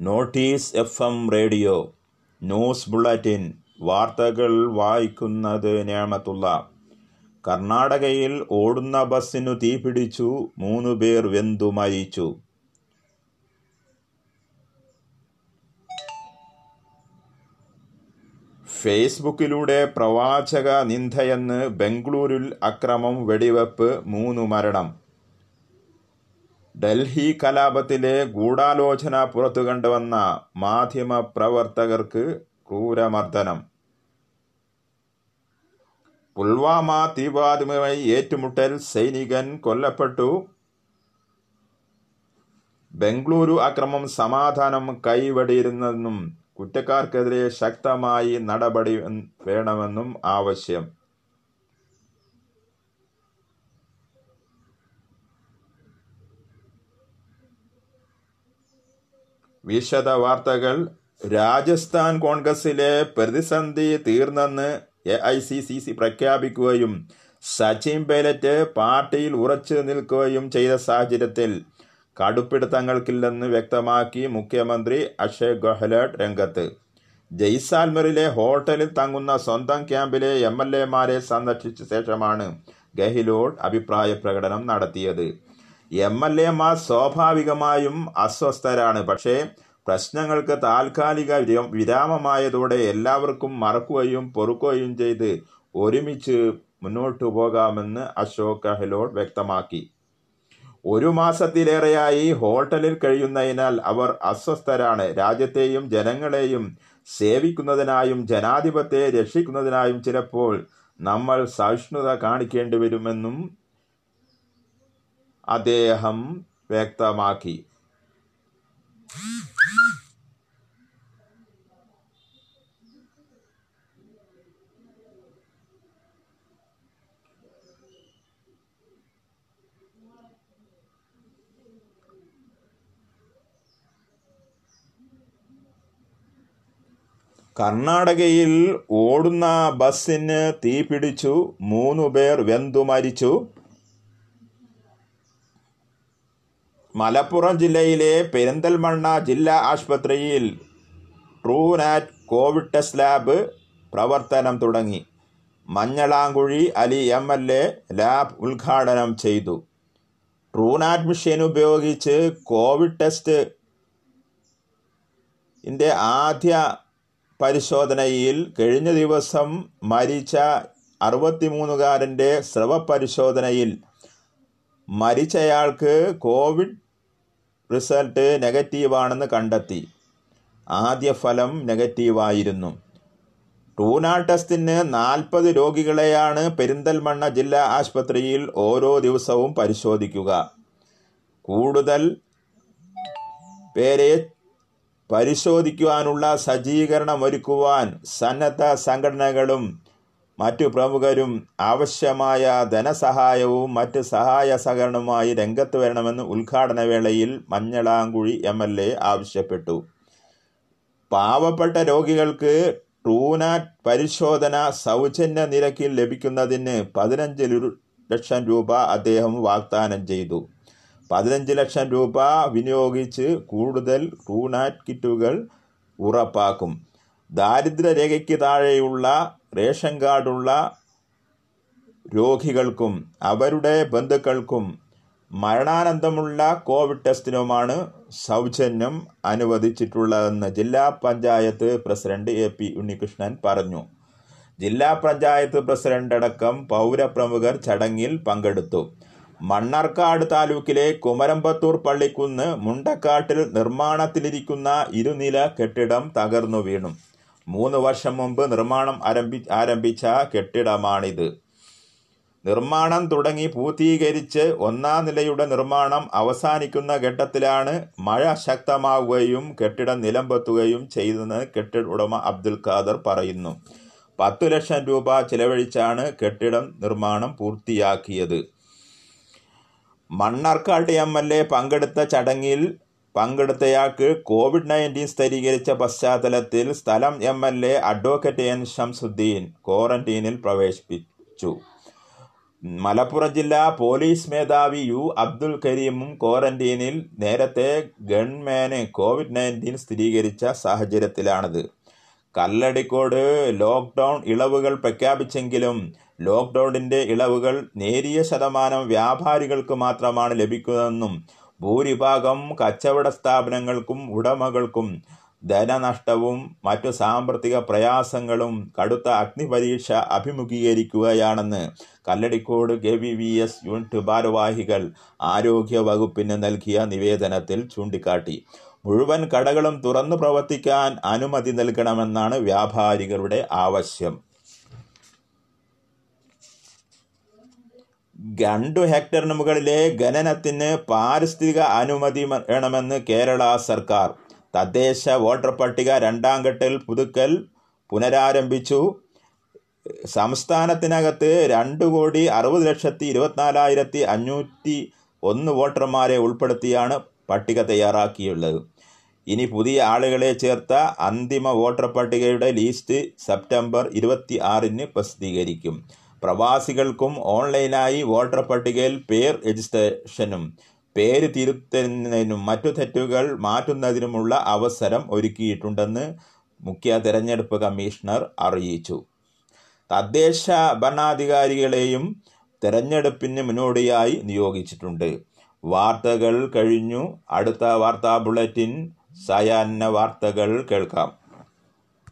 Notice F M radio news bulletin വാർത്തകൾ വായിക്കുന്നത് നേമത്തുള്ള. കർണാടകയിൽ ഓടുന്ന ബസ്സിനു തീപിടിച്ചു മൂന്ന് പേർ വെന്തു മരിച്ചു. ഫേസ്ബുക്കിലൂടെ പ്രവാചക നിന്ദയെന്ന് ബംഗളൂരിൽ അക്രമം വെടിവെപ്പ് മൂന്നു മരണം. ഡൽഹി കലാപത്തിലെ ഗൂഢാലോചന പുറത്തു കണ്ടുവന്ന മാധ്യമ പ്രവർത്തകർക്ക് ക്രൂരമർദ്ദനം. പുൽവാമ തീവ്രവാദമായി ഏറ്റുമുട്ടൽ സൈനികൻ കൊല്ലപ്പെട്ടു. ബംഗളൂരു അക്രമം സമാധാനം കൈവടിയിരുന്നെന്നും കുറ്റക്കാർക്കെതിരെ ശക്തമായി നടപടി വേണമെന്നും ആവശ്യം. വിശദ വാർത്തകൾ രാജസ്ഥാൻ കോൺഗ്രസിലെ പ്രതിസന്ധി തീർന്നെന്ന് A I C C C പ്രഖ്യാപിക്കുകയും സച്ചിൻ പൈലറ്റ് പാർട്ടിയിൽ ഉറച്ചു നിൽക്കുകയും ചെയ്ത സാഹചര്യത്തിൽ കടുപ്പിടുത്തങ്ങൾക്കില്ലെന്ന് വ്യക്തമാക്കി മുഖ്യമന്ത്രി അശോക് ഗെഹ്ലോട്ട് രംഗത്ത്. ജയ്സാൽമറിലെ ഹോട്ടലിൽ തങ്ങുന്ന സ്വന്തം ക്യാമ്പിലെ എം എൽ എമാരെ സന്ദർശിച്ച ശേഷമാണ് ഗെഹ്ലോട്ട് അഭിപ്രായ പ്രകടനം നടത്തിയത്. എം എൽ എമാർ സ്വാഭാവികമായും അസ്വസ്ഥരാണ്. പക്ഷേ പ്രശ്നങ്ങൾക്ക് താൽക്കാലിക വിരാമമായതോടെ എല്ലാവർക്കും മറക്കുകയും പൊറുക്കുകയും ചെയ്ത് ഒരുമിച്ച് മുന്നോട്ടു പോകാമെന്ന് അശോക് ഗെഹ്ലോട്ട് വ്യക്തമാക്കി. ഒരു മാസത്തിലേറെയായി ഹോട്ടലിൽ കഴിയുന്നതിനാൽ അവർ അസ്വസ്ഥരാണ്. രാജ്യത്തെയും ജനങ്ങളെയും സേവിക്കുന്നതിനായും ജനാധിപത്യത്തെ രക്ഷിക്കുന്നതിനായും ചിലപ്പോൾ നമ്മൾ സഹിഷ്ണുത കാണിക്കേണ്ടി വരുമെന്നും അദ്ദേഹം വ്യക്തമാക്കി. കർണാടകയിൽ ഓടുന്ന ബസ്സിന് തീപിടിച്ചു. മൂന്നു പേർ വെന്തു മരിച്ചു. മലപ്പുറം ജില്ലയിലെ പെരിന്തൽമണ്ണ ജില്ലാ ആശുപത്രിയിൽ ട്രൂനാറ്റ് കോവിഡ് ടെസ്റ്റ് ലാബ് പ്രവർത്തനം തുടങ്ങി. Manjalamkuzhi Ali M L A lab ഉദ്ഘാടനം ചെയ്തു. ട്രൂനാറ്റ് മിഷൻ ഉപയോഗിച്ച് കോവിഡ് ടെസ്റ്റ് ഇന്റെ ആദ്യ പരിശോധനയിൽ കഴിഞ്ഞ ദിവസം മരിച്ച അറുപത്തിമൂന്നുകാരന്റെ സ്രവപരിശോധനയിൽ മരിച്ചയാൾക്ക് കോവിഡ് റിസൾട്ട് നെഗറ്റീവാണെന്ന് കണ്ടെത്തി. ആദ്യ ഫലം നെഗറ്റീവായിരുന്നു. ടൂന ടെസ്റ്റിന് നാൽപ്പത് രോഗികളെയാണ് പെരിന്തൽമണ്ണ ജില്ലാ ആശുപത്രിയിൽ ഓരോ ദിവസവും പരിശോധിക്കുക. കൂടുതൽ പേരെ പരിശോധിക്കുവാനുള്ള സജ്ജീകരണം ഒരുക്കുവാൻ സന്നദ്ധ സംഘടനകളും മറ്റു പ്രമുഖരും ആവശ്യമായ ധനസഹായവും മറ്റ് സഹായ സഹകരണവുമായി രംഗത്ത് വരണമെന്ന് ഉദ്ഘാടന വേളയിൽ മഞ്ഞളാങ്കുഴി എം എൽ എ ആവശ്യപ്പെട്ടു. പാവപ്പെട്ട രോഗികൾക്ക് ട്രൂനാറ്റ് പരിശോധന സൗജന്യ നിരക്കിൽ ലഭിക്കുന്നതിന് പതിനഞ്ച് ലക്ഷം രൂപ അദ്ദേഹം വാഗ്ദാനം ചെയ്തു. പതിനഞ്ച് ലക്ഷം രൂപ വിനിയോഗിച്ച് കൂടുതൽ ട്രൂനാറ്റ് കിറ്റുകൾ ഉറപ്പാക്കും. ദാരിദ്ര്യരേഖയ്ക്ക് താഴെയുള്ള റേഷൻ കാർഡുള്ള രോഗികൾക്കും അവരുടെ ബന്ധുക്കൾക്കും മരണാനന്തമുള്ള കോവിഡ് ടെസ്റ്റിനുമാണ് സൗജന്യം അനുവദിച്ചിട്ടുള്ളതെന്ന് ജില്ലാ panchayat president A P Unnikrishnan പറഞ്ഞു. ജില്ലാ പഞ്ചായത്ത് പ്രസിഡന്റ് അടക്കം പൗരപ്രമുഖർ ചടങ്ങിൽ പങ്കെടുത്തു. മണ്ണാർക്കാട് താലൂക്കിലെ കുമരമ്പത്തൂർ പള്ളിക്കുന്ന് മുണ്ടക്കാട്ടിൽ നിർമ്മാണത്തിലിരിക്കുന്ന ഇരുനില കെട്ടിടം തകർന്നു വീണു. മൂന്ന് വർഷം മുമ്പ് നിർമ്മാണം ആരംഭി ആരംഭിച്ച കെട്ടിടമാണിത്. നിർമ്മാണം തുടങ്ങി പൂർത്തീകരിച്ച് ഒന്നാം നിലയുടെ നിർമ്മാണം അവസാനിക്കുന്ന ഘട്ടത്തിലാണ് മഴ ശക്തമാവുകയും കെട്ടിടം നിലംപെത്തുകയും ചെയ്തെന്ന് കെട്ടിട ഉടമ അബ്ദുൽ ഖാദർ പറയുന്നു. പത്തു ലക്ഷം രൂപ ചിലവഴിച്ചാണ് കെട്ടിടം നിർമ്മാണം പൂർത്തിയാക്കിയത്. മണ്ണാർക്കാട് എം എൽ എ പങ്കെടുത്ത ചടങ്ങിൽ പങ്കെടുത്തയാൾക്ക് കോവിഡ് നയന്റീൻ സ്ഥിരീകരിച്ച പശ്ചാത്തലത്തിൽ സ്ഥലം M L A advocate N Shamsuddin ക്വാറന്റീനിൽ പ്രവേശിപ്പിച്ചു. മലപ്പുറം ജില്ലാ പോലീസ് മേധാവി യു അബ്ദുൽ കരീമും ക്വാറന്റീനിൽ നേരത്തെ ഗൺമാന് കോവിഡ് നയന്റീൻ സ്ഥിരീകരിച്ച സാഹചര്യത്തിലാണിത്. കല്ലടിക്കോട് ലോക്ക്ഡൗൺ ഇളവുകൾ പ്രഖ്യാപിച്ചെങ്കിലും ലോക്ക്ഡൗണിന്റെ ഇളവുകൾ നേരിയ ശതമാനം വ്യാപാരികൾക്ക് മാത്രമാണ് ലഭിക്കുന്നതെന്നും ഭൂരിഭാഗം കച്ചവട സ്ഥാപനങ്ങൾക്കും ഉടമകൾക്കും ധനനഷ്ടവും മറ്റു സാമ്പത്തിക പ്രയാസങ്ങളും കടുത്ത അഗ്നിപരീക്ഷ അഭിമുഖീകരിക്കുകയാണെന്ന് Kalladikode K V V S unit ഭാരവാഹികൾ ആരോഗ്യ വകുപ്പിന് നൽകിയ നിവേദനത്തിൽ ചൂണ്ടിക്കാട്ടി. മുഴുവൻ കടകളും തുറന്നു പ്രവർത്തിക്കാൻ അനുമതി നൽകണമെന്നാണ് വ്യാപാരികളുടെ ആവശ്യം. രണ്ടു ഹെക്ടറിന് മുകളിലെ ഖനനത്തിന് പാരിസ്ഥിതിക അനുമതി വേണമെന്ന് കേരള സർക്കാർ. തദ്ദേശ വോട്ടർ പട്ടിക രണ്ടാം ഘട്ടിൽ പുതുക്കൽ പുനരാരംഭിച്ചു. സംസ്ഥാനത്തിനകത്ത് രണ്ട് കോടി അറുപത് ലക്ഷത്തി ഇരുപത്തിനാലായിരത്തി അഞ്ഞൂറ്റി ഒന്ന് വോട്ടർമാരെ ഉൾപ്പെടുത്തിയാണ് പട്ടിക തയ്യാറാക്കിയുള്ളത്. ഇനി പുതിയ ആളുകളെ ചേർത്ത അന്തിമ വോട്ടർ പട്ടികയുടെ ലിസ്റ്റ് സെപ്റ്റംബർ ഇരുപത്തി ആറിന് പ്രസിദ്ധീകരിക്കും. പ്രവാസികൾക്കും ഓൺലൈനായി വോട്ടർ പട്ടികയിൽ പേർ രജിസ്ട്രേഷനും പേര് തിരുത്തുന്നതിനും മറ്റു തെറ്റുകൾ മാറ്റുന്നതിനുമുള്ള അവസരം ഒരുക്കിയിട്ടുണ്ടെന്ന് മുഖ്യ തെരഞ്ഞെടുപ്പ് കമ്മീഷണർ അറിയിച്ചു. തദ്ദേശ ഭരണാധികാരികളെയും തെരഞ്ഞെടുപ്പിന് മുന്നോടിയായി നിയോഗിച്ചിട്ടുണ്ട്. വാർത്തകൾ കഴിഞ്ഞു. അടുത്ത വാർത്താ ബുള്ളറ്റിൻ സായാഹ്ന വാർത്തകൾ കേൾക്കാം.